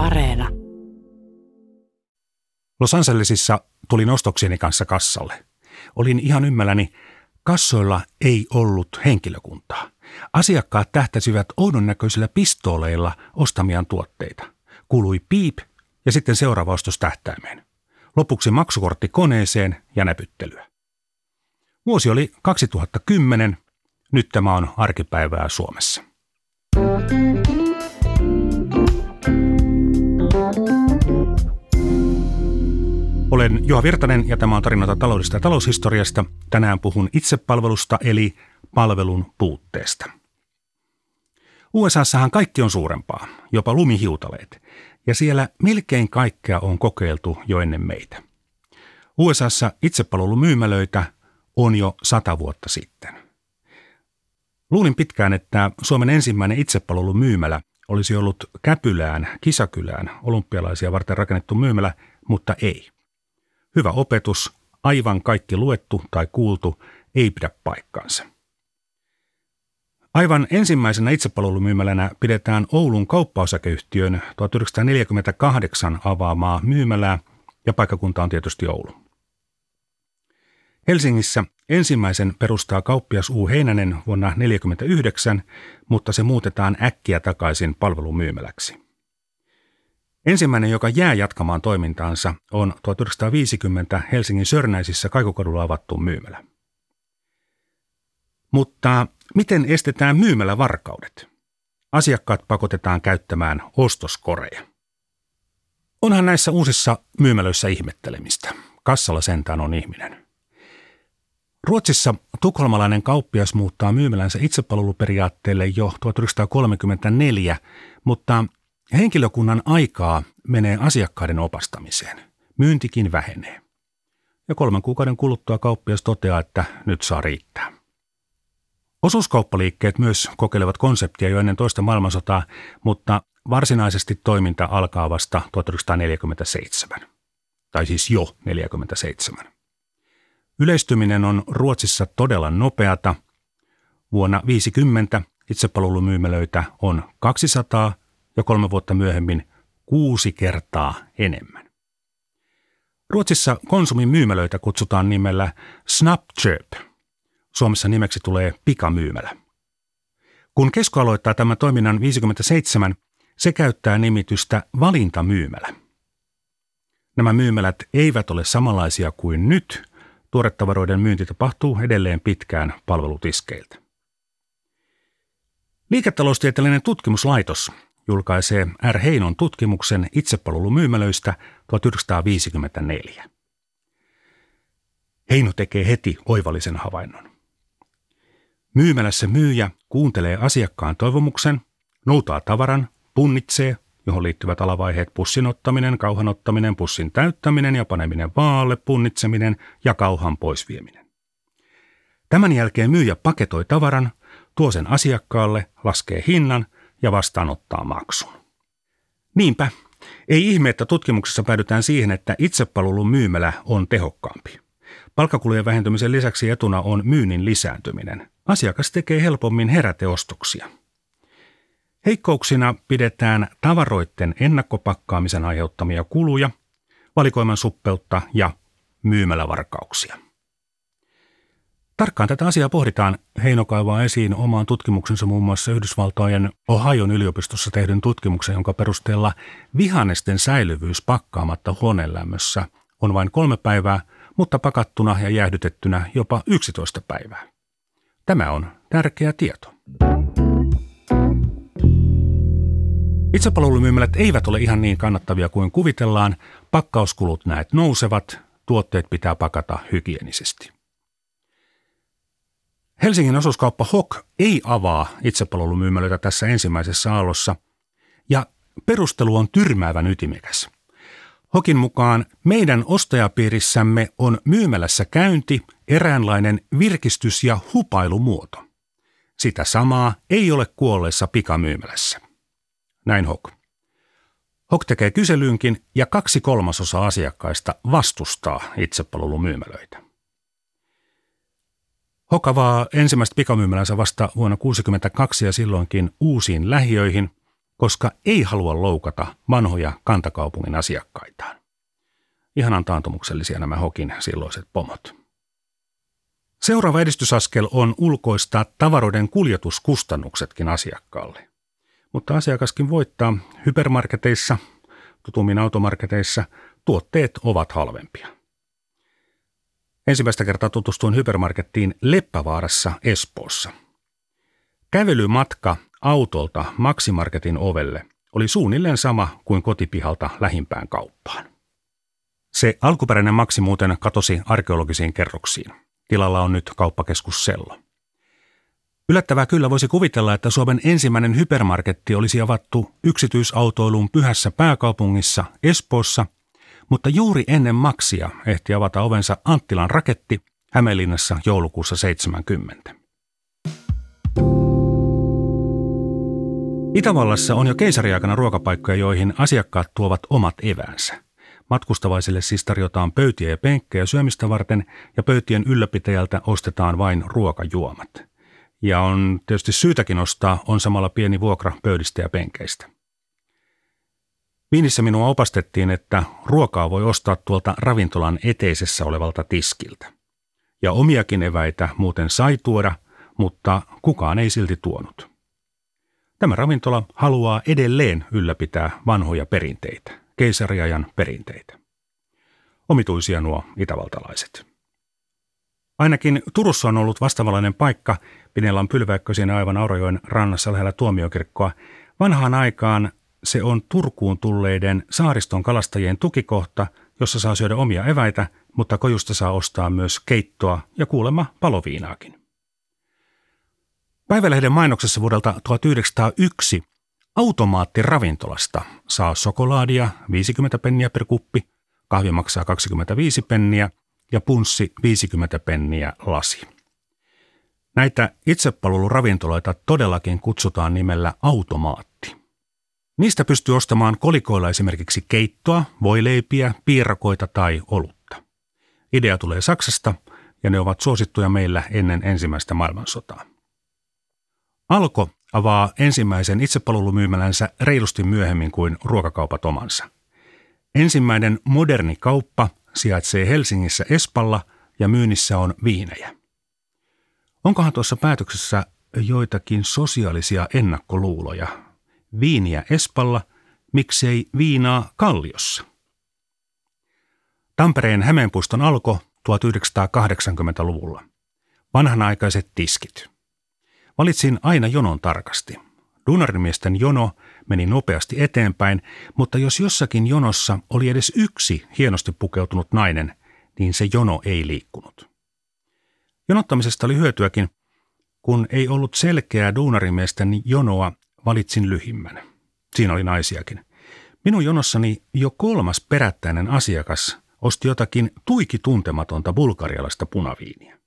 Areena. Los Angelesissa tulin ostoksieni kanssa kassalle. Olin ihan ymmälläni, kassoilla ei ollut henkilökuntaa. Asiakkaat tähtäsivät oudon näköisillä pistooleilla ostamiaan tuotteita. Kuului piip ja sitten seuraava ostos tähtäimeen. Lopuksi maksukortti koneeseen ja näpyttelyä. Vuosi oli 2010. Nyt tämä on arkipäivää Suomessa. Olen Juha Virtanen ja tämä on tarinoita taloudesta ja taloushistoriasta. Tänään puhun itsepalvelusta eli palvelun puutteesta. USAssahan kaikki on suurempaa, jopa lumihiutaleet, ja siellä melkein kaikkea on kokeiltu jo ennen meitä. USAssa itsepalvelumyymälöitä on jo sata vuotta sitten. Luulin pitkään, että Suomen ensimmäinen itsepalvelumyymälä olisi ollut Käpylään, Kisakylään, olympialaisia varten rakennettu myymälä, mutta ei. Hyvä opetus, aivan kaikki luettu tai kuultu, ei pidä paikkaansa. Aivan ensimmäisenä itsepalvelumyymälänä pidetään Oulun kauppaosakeyhtiön 1948 avaamaa myymälää ja paikkakunta on tietysti Oulu. Helsingissä ensimmäisen perustaa kauppias U. Heinänen vuonna 1949, mutta se muutetaan äkkiä takaisin palvelumyymäläksi. Ensimmäinen, joka jää jatkamaan toimintaansa, on 1950 Helsingin Sörnäisissä Kaikukadulla avattu myymälä. Mutta miten estetään myymälävarkaudet? Asiakkaat pakotetaan käyttämään ostoskoreja. Onhan näissä uusissa myymälöissä ihmettelemistä. Kassalla sentään on ihminen. Ruotsissa tukholmalainen kauppias muuttaa myymälänsä itsepalveluperiaatteelle jo 1934, mutta henkilökunnan aikaa menee asiakkaiden opastamiseen. Myyntikin vähenee. Ja kolmen kuukauden kuluttua kauppias toteaa, että nyt saa riittää. Osuuskauppaliikkeet myös kokeilevat konseptia jo ennen toista maailmansotaa, mutta varsinaisesti toiminta alkaa vasta 1947. Tai siis jo 1947. Yleistyminen on Ruotsissa todella nopeata. Vuonna 50 itsepalvelumyymälöitä on 200 ja kolme vuotta myöhemmin kuusi kertaa enemmän. Ruotsissa konsumin myymälöitä kutsutaan nimellä Snapköp. Suomessa nimeksi tulee pikamyymälä. Kun Kesko aloittaa tämän toiminnan 57, se käyttää nimitystä valintamyymälä. Nämä myymälät eivät ole samanlaisia kuin nyt, Tuoretavaroiden myynti tapahtuu edelleen pitkään palvelutiskeiltä. Liiketaloustieteellinen tutkimuslaitos julkaisee R. Heinon tutkimuksen itsepalvelumyymälöistä 1954. Heino tekee heti oivallisen havainnon. Myymälässä myyjä kuuntelee asiakkaan toivomuksen, noutaa tavaran, punnitsee, johon liittyvät alavaiheet pussin ottaminen, kauhan ottaminen, pussin täyttäminen ja paneminen vaalle, punnitseminen ja kauhan poisvieminen. Tämän jälkeen myyjä paketoi tavaran, tuo sen asiakkaalle, laskee hinnan ja vastaanottaa maksun. Niinpä, ei ihme, että tutkimuksessa päädytään siihen, että itsepalvelun myymälä on tehokkaampi. Palkkakulujen vähentymisen lisäksi etuna on myynnin lisääntyminen. Asiakas tekee helpommin heräteostoksia. Heikkouksina pidetään tavaroiden ennakkopakkaamisen aiheuttamia kuluja, valikoiman suppeutta ja myymälävarkauksia. Tarkkaan tätä asiaa pohditaan. Heino kaivaa esiin omaan tutkimuksensa muun muassa Yhdysvaltojen Ohion yliopistossa tehdyn tutkimuksen, jonka perusteella vihannesten säilyvyys pakkaamatta huoneenlämmössä on vain kolme päivää, mutta pakattuna ja jäähdytettynä jopa 11 päivää. Tämä on tärkeä tieto. Itsepalvelumyymälät eivät ole ihan niin kannattavia kuin kuvitellaan. Pakkauskulut näet nousevat, tuotteet pitää pakata hygienisesti. Helsingin osuuskauppa HOK ei avaa itsepalvelumyymälöitä tässä ensimmäisessä aallossa, ja perustelu on tyrmäävän ytimekäs. Hokin mukaan meidän ostajapiirissämme on myymälässä käynti eräänlainen virkistys- ja hupailumuoto. Sitä samaa ei ole kuolleessa pikamyymälässä. Näin Hok. Hok tekee kyselyynkin ja kaksi kolmasosa asiakkaista vastustaa itsepalvelumyymälöitä. Hok avaa ensimmäistä pikamyymälänsä vasta vuonna 1962 ja silloinkin uusiin lähiöihin. koska ei halua loukata vanhoja kantakaupungin asiakkaitaan. Ihan taantumuksellisia nämä Hokin silloiset pomot. Seuraava edistysaskel on ulkoistaa tavaroiden kuljetuskustannuksetkin asiakkaalle. Mutta asiakaskin voittaa hypermarketeissa, tutummin automarketeissa, tuotteet ovat halvempia. Ensimmäistä kertaa tutustuin hypermarkettiin Leppävaarassa Espoossa. Kävelymatka autolta Maximarketin ovelle oli suunnilleen sama kuin kotipihalta lähimpään kauppaan. Se alkuperäinen Maxi muuten katosi arkeologisiin kerroksiin. Tilalla on nyt kauppakeskus Sello. Yllättävää kyllä voisi kuvitella, että Suomen ensimmäinen hypermarketti olisi avattu yksityisautoiluun pyhässä pääkaupungissa Espoossa, mutta juuri ennen Maksia ehti avata ovensa Anttilan raketti Hämeenlinnassa joulukuussa 70. Itävallassa on jo keisariaikana ruokapaikkoja, joihin asiakkaat tuovat omat eväänsä. Matkustavaisille siis tarjotaan pöytiä ja penkkejä syömistä varten ja pöytien ylläpitäjältä ostetaan vain ruokajuomat. Ja on tietysti syytäkin ostaa, on samalla pieni vuokra pöydistä ja penkeistä. Viinissä minua opastettiin, että ruokaa voi ostaa tuolta ravintolan eteisessä olevalta tiskiltä. Ja omiakin eväitä muuten sai tuoda, mutta kukaan ei silti tuonut. Tämä ravintola haluaa edelleen ylläpitää vanhoja perinteitä, keisariajan perinteitä. Omituisia nuo itävaltalaiset. Ainakin Turussa on ollut vastavalainen paikka, Pinellan pylväikkö siinä aivan Aurajoen rannassa lähellä tuomiokirkkoa. Vanhaan aikaan se on Turkuun tulleiden saariston kalastajien tukikohta, jossa saa syödä omia eväitä, mutta kojusta saa ostaa myös keittoa ja kuulemma paloviinaakin. Päivälehden mainoksessa vuodelta 1901 automaattiravintolasta saa sokolaadia 50 penniä per kuppi, kahvi maksaa 25 penniä ja punssi 50 penniä lasi. Näitä itsepalveluravintoloita todellakin kutsutaan nimellä automaatti. Niistä pystyy ostamaan kolikoilla esimerkiksi keittoa, voileipiä, piirakoita tai olutta. Idea tulee Saksasta ja ne ovat suosittuja meillä ennen ensimmäistä maailmansotaa. Alko avaa ensimmäisen itsepalvelumyymälänsä reilusti myöhemmin kuin ruokakaupat omansa. Ensimmäinen moderni kauppa sijaitsee Helsingissä Espalla ja myynnissä on viinejä. Onkohan tuossa päätöksessä joitakin sosiaalisia ennakkoluuloja? Viiniä Espalla, miksei viinaa Kalliossa? Tampereen Hämeenpuiston alko 1980-luvulla. Vanhanaikaiset tiskit. Valitsin aina jonon tarkasti. Duunarimiesten jono meni nopeasti eteenpäin, mutta jos jossakin jonossa oli edes yksi hienosti pukeutunut nainen, niin se jono ei liikkunut. Jonottamisesta oli hyötyäkin. Kun ei ollut selkeää duunarimiesten jonoa, valitsin lyhimmän. Siinä oli naisiakin. Minun jonossani jo kolmas perättäinen asiakas osti jotakin tuiki tuntematonta bulgarialaista punaviiniä.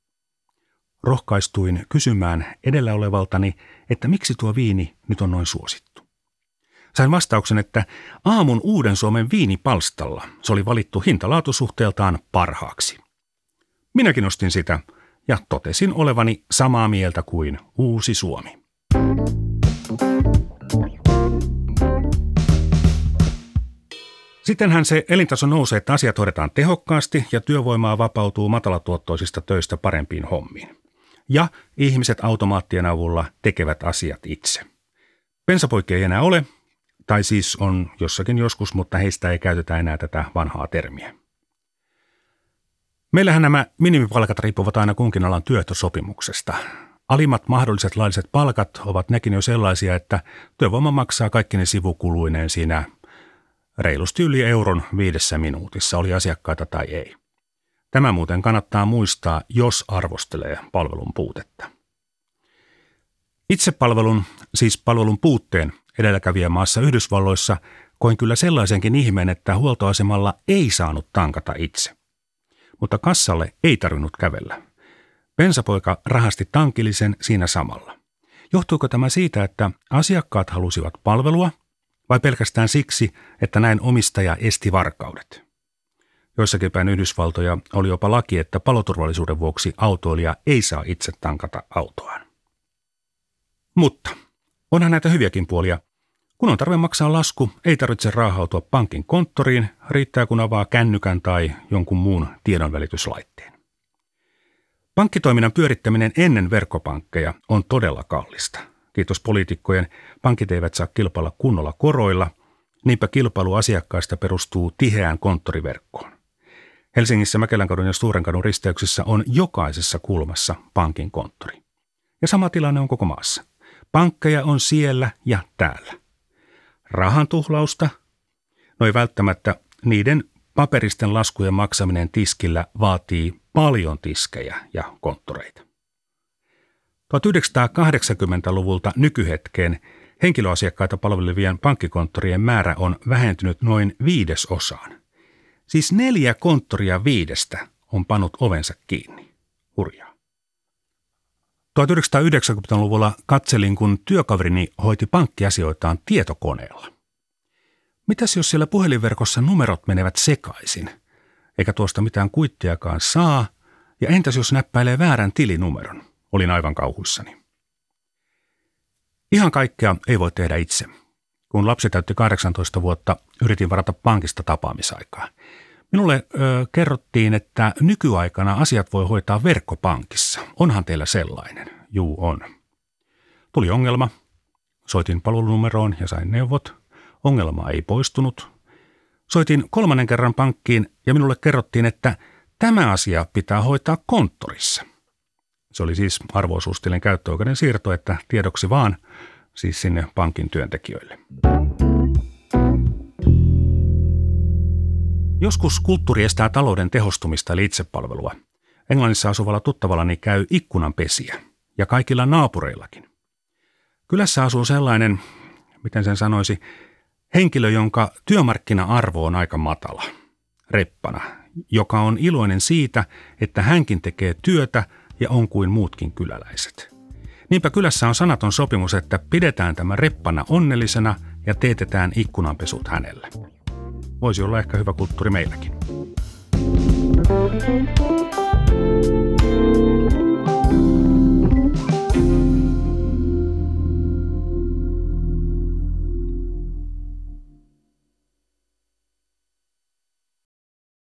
Rohkaistuin kysymään edellä olevaltani, että miksi tuo viini nyt on noin suosittu. Sain vastauksen, että aamun Uuden Suomen viinipalstalla se oli valittu hintalaatusuhteeltaan parhaaksi. Minäkin ostin sitä ja totesin olevani samaa mieltä kuin Uusi Suomi. Sittenhän se elintaso nousee, että asiat hoidetaan tehokkaasti ja työvoimaa vapautuu matalatuottoisista töistä parempiin hommiin ja ihmiset automaattien avulla tekevät asiat itse. Pensapoikkia ei enää ole, tai siis on jossakin joskus, mutta heistä ei käytetä enää tätä vanhaa termiä. Meillähän nämä minimipalkat riippuvat aina kunkin alan työehtosopimuksesta. Alimmat mahdolliset lailliset palkat ovat nekin jo sellaisia, että työvoima maksaa kaikki ne sivukuluineen siinä reilusti yli euron viidessä minuutissa, oli asiakkaita tai ei. Tämä muuten kannattaa muistaa, jos arvostelee palvelun puutetta. Itsepalvelun, siis palvelun puutteen edelläkävijä maassa Yhdysvalloissa koin kyllä sellaisenkin ihmeen, että huoltoasemalla ei saanut tankata itse. Mutta kassalle ei tarvinnut kävellä. Bensapoika rahasti tankillisen siinä samalla. Johtuuko tämä siitä, että asiakkaat halusivat palvelua vai pelkästään siksi, että näin omistaja esti varkaudet? Joissakin päin Yhdysvaltoja oli jopa laki, että paloturvallisuuden vuoksi autoilija ei saa itse tankata autoaan. Mutta onhan näitä hyviäkin puolia. Kun on tarve maksaa lasku, ei tarvitse raahautua pankin konttoriin, riittää kun avaa kännykän tai jonkun muun tiedonvälityslaitteen. Pankkitoiminnan pyörittäminen ennen verkkopankkeja on todella kallista. Kiitos poliitikkojen, pankit eivät saa kilpailla kunnolla koroilla, niinpä kilpailu asiakkaista perustuu tiheään konttoriverkkoon. Helsingissä Mäkelänkadun ja Suurenkadun risteyksissä on jokaisessa kulmassa pankin konttori. Ja sama tilanne on koko maassa. Pankkeja on siellä ja täällä. Rahan tuhlausta? No ei välttämättä. Niiden paperisten laskujen maksaminen tiskillä vaatii paljon tiskejä ja konttoreita. 1980-luvulta nykyhetkeen henkilöasiakkaita palvelevien pankkikonttorien määrä on vähentynyt noin viidesosaan. Siis neljä konttoria viidestä on panut ovensa kiinni. Hurjaa. 1990-luvulla katselin, kun työkaverini hoiti pankkiasioitaan tietokoneella. Mitäs jos siellä puhelinverkossa numerot menevät sekaisin, eikä tuosta mitään kuittiakaan saa, ja entäs jos näppäilee väärän tilinumeron? Olin aivan kauhuissani. Ihan kaikkea ei voi tehdä itse. Kun lapsi täytti 18 vuotta, yritin varata pankista tapaamisaikaa. Minulle ö, kerrottiin, että nykyaikana asiat voi hoitaa verkkopankissa. Onhan teillä sellainen? Juu, on. Tuli ongelma. Soitin palvelunumeroon ja sain neuvot. Ongelma ei poistunut. Soitin kolmannen kerran pankkiin ja minulle kerrottiin, että tämä asia pitää hoitaa konttorissa. Se oli siis arvoisuustilin käyttöoikeuden siirto, että tiedoksi vaan, siis sinne pankin työntekijöille. Joskus kulttuuri estää talouden tehostumista eli itsepalvelua. Englannissa asuvalla tuttavallani käy ikkunanpesiä ja kaikilla naapureillakin. Kylässä asuu sellainen, miten sen sanoisi, henkilö, jonka työmarkkina-arvo on aika matala, reppana, joka on iloinen siitä, että hänkin tekee työtä ja on kuin muutkin kyläläiset. Niinpä kylässä on sanaton sopimus, että pidetään tämä reppana onnellisena ja teetetään ikkunanpesut hänelle voisi olla ehkä hyvä kulttuuri meilläkin. Thank you.